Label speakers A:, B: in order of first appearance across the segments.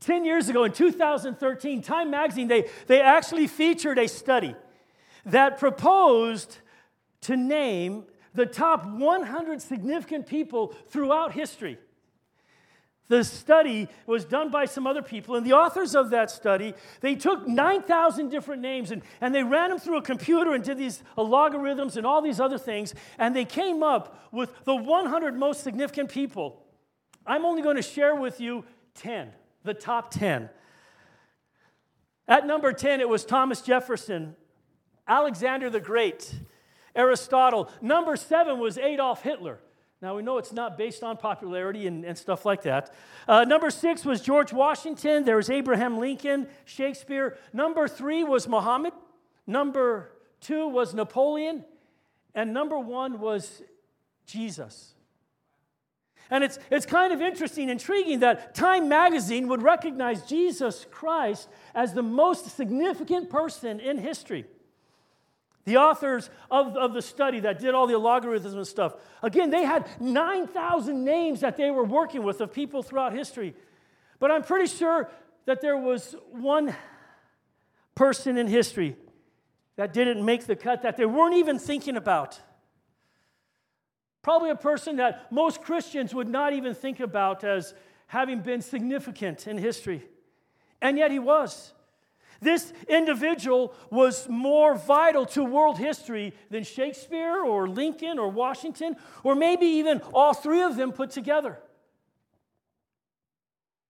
A: 10 years ago in 2013, Time Magazine, they, they actually featured a study that proposed to name the top 100 significant people throughout history. The study was done by some other people, and the authors of that study, they took 9,000 different names and, and they ran them through a computer and did these uh, logarithms and all these other things, and they came up with the 100 most significant people. I'm only going to share with you 10, the top 10. At number 10, it was Thomas Jefferson, Alexander the Great, Aristotle. Number seven was Adolf Hitler. Now, we know it's not based on popularity and, and stuff like that. Uh, number six was George Washington. There was Abraham Lincoln, Shakespeare. Number three was Muhammad. Number two was Napoleon. And number one was Jesus. And it's, it's kind of interesting, intriguing that Time magazine would recognize Jesus Christ as the most significant person in history. The authors of, of the study that did all the logarithms and stuff, again, they had 9,000 names that they were working with of people throughout history. But I'm pretty sure that there was one person in history that didn't make the cut that they weren't even thinking about. Probably a person that most Christians would not even think about as having been significant in history. And yet he was. This individual was more vital to world history than Shakespeare or Lincoln or Washington, or maybe even all three of them put together.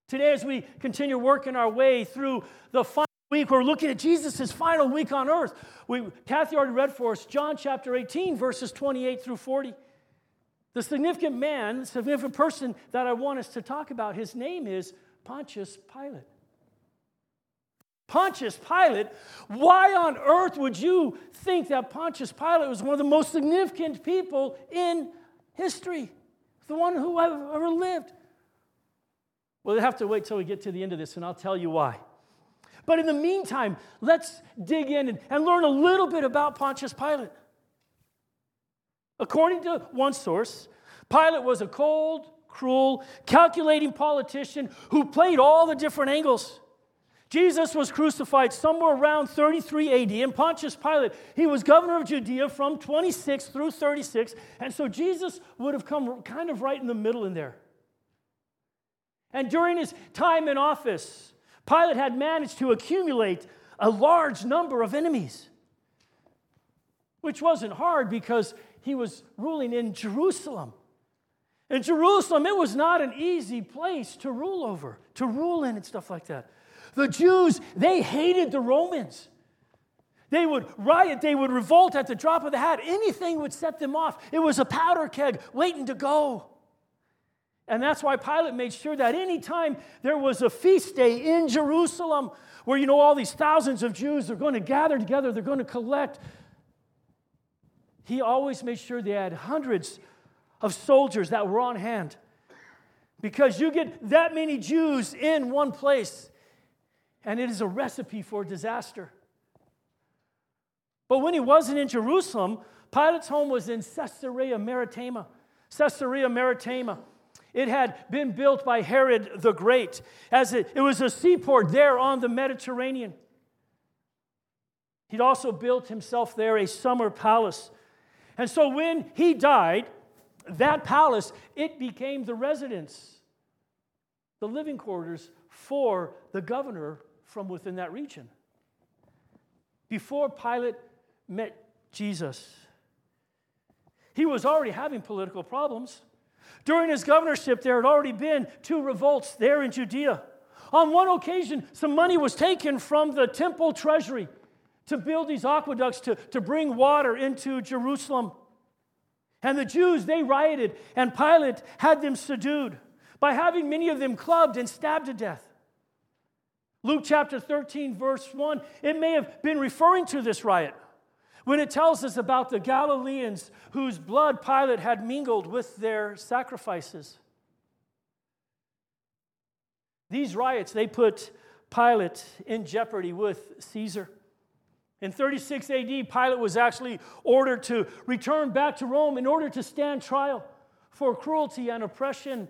A: Today, as we continue working our way through the final week, we're looking at Jesus' final week on earth. We, Kathy already read for us John chapter 18, verses 28 through 40. The significant man, the significant person that I want us to talk about, his name is Pontius Pilate. Pontius Pilate, why on earth would you think that Pontius Pilate was one of the most significant people in history? The one who ever lived? Well, they have to wait till we get to the end of this, and I'll tell you why. But in the meantime, let's dig in and, and learn a little bit about Pontius Pilate. According to one source, Pilate was a cold, cruel, calculating politician who played all the different angles. Jesus was crucified somewhere around 33 AD, and Pontius Pilate, he was governor of Judea from 26 through 36, and so Jesus would have come kind of right in the middle in there. And during his time in office, Pilate had managed to accumulate a large number of enemies, which wasn't hard because he was ruling in Jerusalem. In Jerusalem, it was not an easy place to rule over, to rule in, and stuff like that. The Jews, they hated the Romans. They would riot, they would revolt at the drop of the hat. Anything would set them off. It was a powder keg waiting to go. And that's why Pilate made sure that anytime there was a feast day in Jerusalem, where you know all these thousands of Jews are going to gather together, they're going to collect, he always made sure they had hundreds of soldiers that were on hand. Because you get that many Jews in one place, and it is a recipe for disaster. But when he wasn't in Jerusalem, Pilate's home was in Caesarea Maritima. Caesarea Maritima. It had been built by Herod the Great, as it, it was a seaport there on the Mediterranean. He'd also built himself there a summer palace. And so when he died, that palace, it became the residence, the living quarters for the governor from within that region. Before Pilate met Jesus, he was already having political problems. During his governorship, there had already been two revolts there in Judea. On one occasion, some money was taken from the temple treasury to build these aqueducts to, to bring water into Jerusalem. And the Jews, they rioted, and Pilate had them subdued by having many of them clubbed and stabbed to death. Luke chapter 13, verse 1, it may have been referring to this riot when it tells us about the Galileans whose blood Pilate had mingled with their sacrifices. These riots, they put Pilate in jeopardy with Caesar. In 36 AD, Pilate was actually ordered to return back to Rome in order to stand trial for cruelty and oppression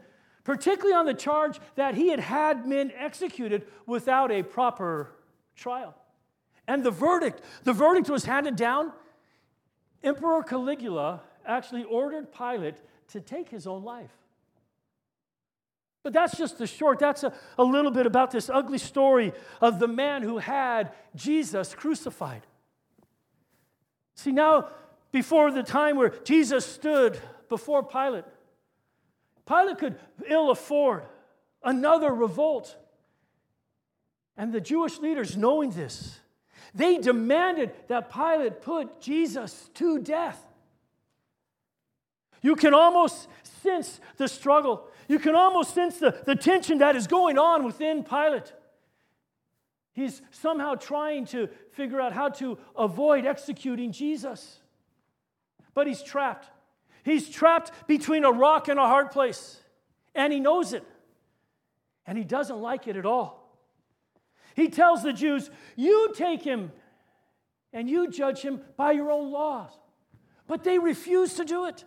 A: particularly on the charge that he had had men executed without a proper trial. And the verdict, the verdict was handed down. Emperor Caligula actually ordered Pilate to take his own life. But that's just the short, that's a, a little bit about this ugly story of the man who had Jesus crucified. See, now, before the time where Jesus stood before Pilate, Pilate could ill afford another revolt. And the Jewish leaders, knowing this, they demanded that Pilate put Jesus to death. You can almost sense the struggle. You can almost sense the, the tension that is going on within Pilate. He's somehow trying to figure out how to avoid executing Jesus. But he's trapped. He's trapped between a rock and a hard place, and he knows it. And he doesn't like it at all. He tells the Jews, You take him and you judge him by your own laws. But they refuse to do it.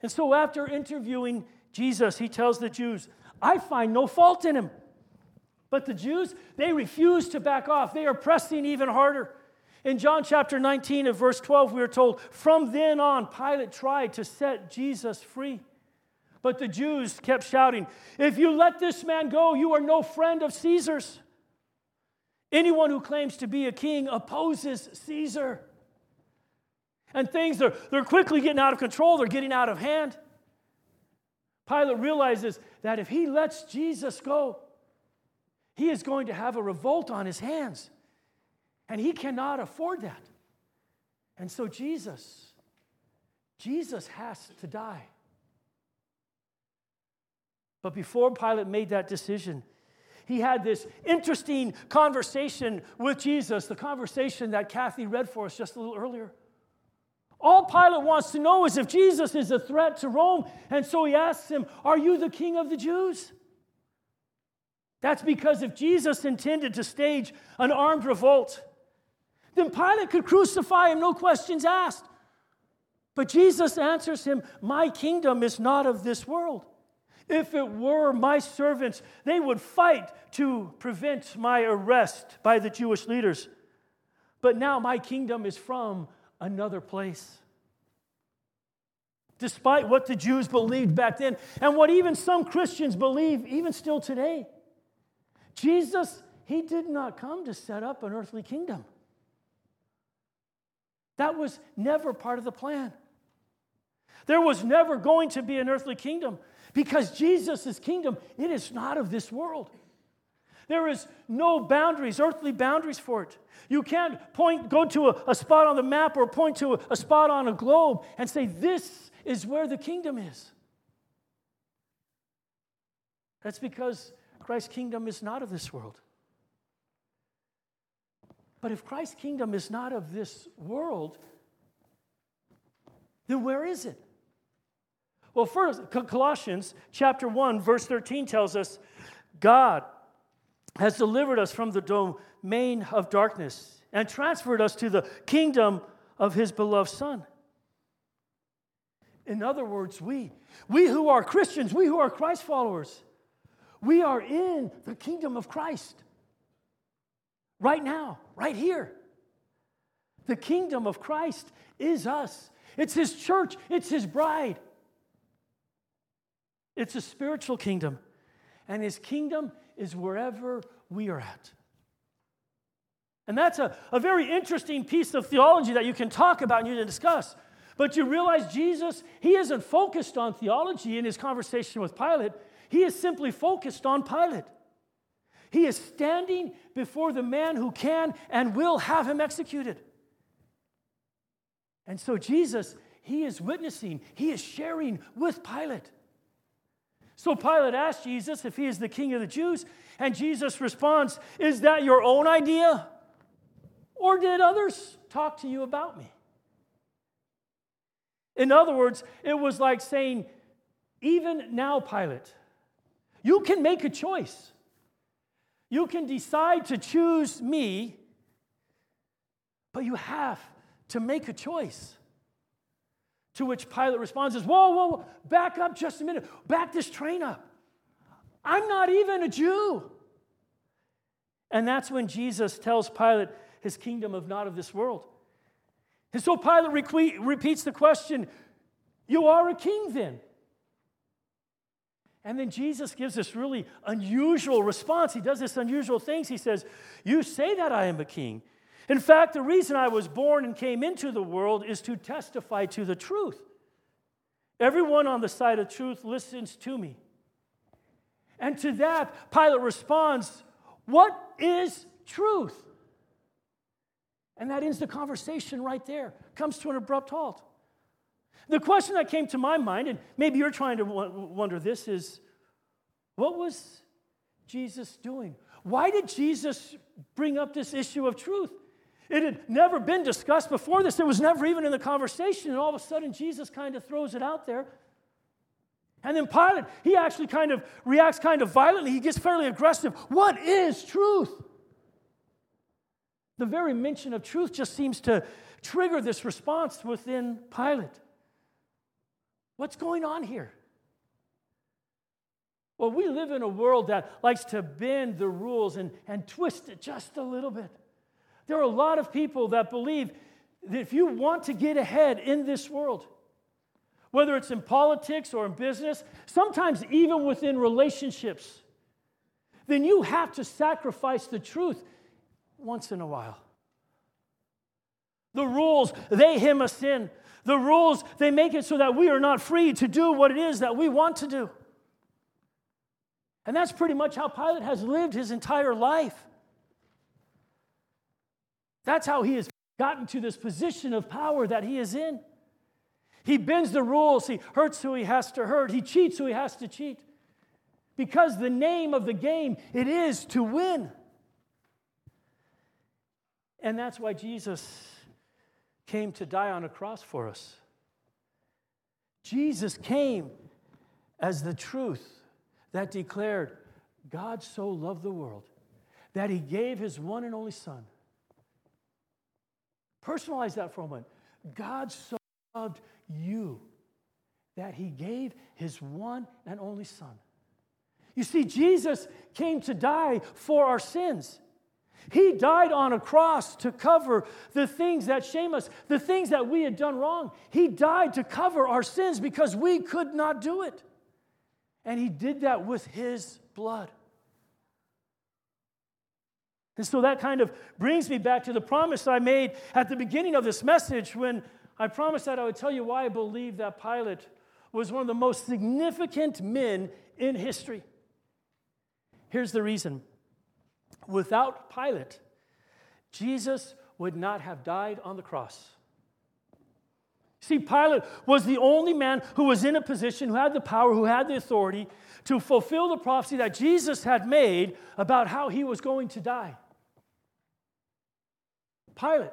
A: And so, after interviewing Jesus, he tells the Jews, I find no fault in him. But the Jews, they refuse to back off. They are pressing even harder. In John chapter 19 and verse 12, we are told, From then on, Pilate tried to set Jesus free. But the Jews kept shouting, If you let this man go, you are no friend of Caesar's. Anyone who claims to be a king opposes Caesar. And things are they're quickly getting out of control, they're getting out of hand. Pilate realizes that if he lets Jesus go, he is going to have a revolt on his hands. And he cannot afford that. And so Jesus, Jesus has to die. But before Pilate made that decision, he had this interesting conversation with Jesus, the conversation that Kathy read for us just a little earlier. All Pilate wants to know is if Jesus is a threat to Rome, and so he asks him, Are you the king of the Jews? That's because if Jesus intended to stage an armed revolt, then Pilate could crucify him, no questions asked. But Jesus answers him, My kingdom is not of this world. If it were my servants, they would fight to prevent my arrest by the Jewish leaders. But now my kingdom is from another place. Despite what the Jews believed back then, and what even some Christians believe even still today, Jesus, he did not come to set up an earthly kingdom. That was never part of the plan. There was never going to be an earthly kingdom because Jesus' kingdom, it is not of this world. There is no boundaries, earthly boundaries for it. You can't point, go to a, a spot on the map or point to a, a spot on a globe and say, This is where the kingdom is. That's because Christ's kingdom is not of this world. But if Christ's kingdom is not of this world, then where is it? Well, first, Colossians chapter 1, verse 13 tells us God has delivered us from the domain of darkness and transferred us to the kingdom of his beloved Son. In other words, we, we who are Christians, we who are Christ followers, we are in the kingdom of Christ right now, right here. The kingdom of Christ is us. It's his church, it's his bride. It's a spiritual kingdom. And his kingdom is wherever we are at. And that's a, a very interesting piece of theology that you can talk about and you can discuss. But you realize Jesus, he isn't focused on theology in his conversation with Pilate. He is simply focused on Pilate. He is standing before the man who can and will have him executed. And so Jesus, he is witnessing, he is sharing with Pilate. So Pilate asked Jesus if he is the king of the Jews, and Jesus responds, Is that your own idea? Or did others talk to you about me? In other words, it was like saying, Even now, Pilate, you can make a choice. You can decide to choose me, but you have to make a choice. To which Pilate responds, is, Whoa, whoa, whoa, back up just a minute. Back this train up. I'm not even a Jew. And that's when Jesus tells Pilate his kingdom of not of this world. And so Pilate repeats the question You are a king then. And then Jesus gives this really unusual response. He does this unusual things. He says, You say that I am a king. In fact, the reason I was born and came into the world is to testify to the truth. Everyone on the side of truth listens to me. And to that, Pilate responds, What is truth? And that ends the conversation right there, comes to an abrupt halt. The question that came to my mind, and maybe you're trying to wonder this, is what was Jesus doing? Why did Jesus bring up this issue of truth? It had never been discussed before this. It was never even in the conversation. And all of a sudden, Jesus kind of throws it out there. And then Pilate, he actually kind of reacts kind of violently. He gets fairly aggressive. What is truth? The very mention of truth just seems to trigger this response within Pilate. What's going on here? Well, we live in a world that likes to bend the rules and, and twist it just a little bit. There are a lot of people that believe that if you want to get ahead in this world, whether it's in politics or in business, sometimes even within relationships, then you have to sacrifice the truth once in a while. The rules, they hem us in. The rules, they make it so that we are not free to do what it is that we want to do. And that's pretty much how Pilate has lived his entire life. That's how he has gotten to this position of power that he is in. He bends the rules, he hurts who he has to hurt, he cheats who he has to cheat. Because the name of the game, it is to win. And that's why Jesus came to die on a cross for us. Jesus came as the truth that declared God so loved the world that he gave his one and only Son. Personalize that for a moment. God so loved you that he gave his one and only Son. You see, Jesus came to die for our sins. He died on a cross to cover the things that shame us, the things that we had done wrong. He died to cover our sins because we could not do it. And He did that with His blood. And so that kind of brings me back to the promise I made at the beginning of this message when I promised that I would tell you why I believe that Pilate was one of the most significant men in history. Here's the reason without Pilate, Jesus would not have died on the cross. See, Pilate was the only man who was in a position, who had the power, who had the authority to fulfill the prophecy that Jesus had made about how he was going to die. Pilate.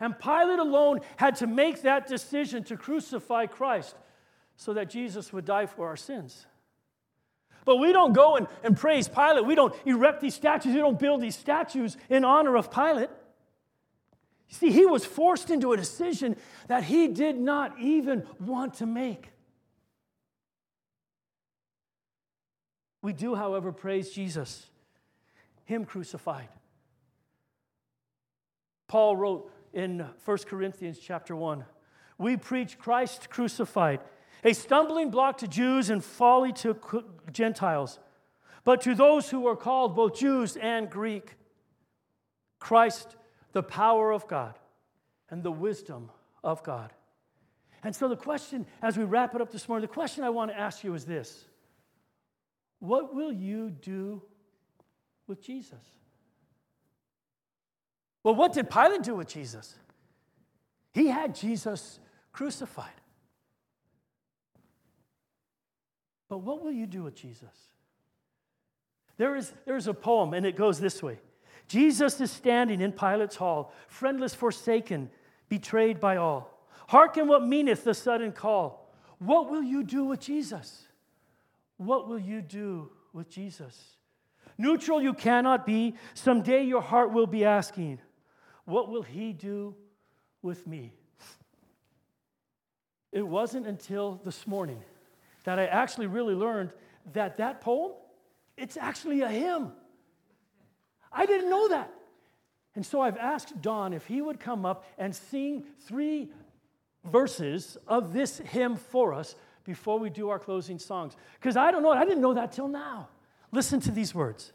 A: And Pilate alone had to make that decision to crucify Christ so that Jesus would die for our sins. But we don't go and, and praise Pilate. We don't erect these statues. We don't build these statues in honor of Pilate. You see, he was forced into a decision that he did not even want to make. We do, however, praise Jesus, him crucified. Paul wrote in 1 Corinthians chapter 1 We preach Christ crucified, a stumbling block to Jews and folly to Gentiles. But to those who are called, both Jews and Greek, Christ, the power of God and the wisdom of God. And so, the question, as we wrap it up this morning, the question I want to ask you is this What will you do with Jesus? Well, what did Pilate do with Jesus? He had Jesus crucified. But what will you do with Jesus? There is, there is a poem, and it goes this way Jesus is standing in Pilate's hall, friendless, forsaken, betrayed by all. Hearken what meaneth the sudden call. What will you do with Jesus? What will you do with Jesus? Neutral you cannot be. Someday your heart will be asking, what will he do with me? It wasn't until this morning that I actually really learned that that poem It's actually a hymn. I didn't know that. And so I've asked Don if he would come up and sing three verses of this hymn for us before we do our closing songs. Because I don't know, I didn't know that till now. Listen to these words.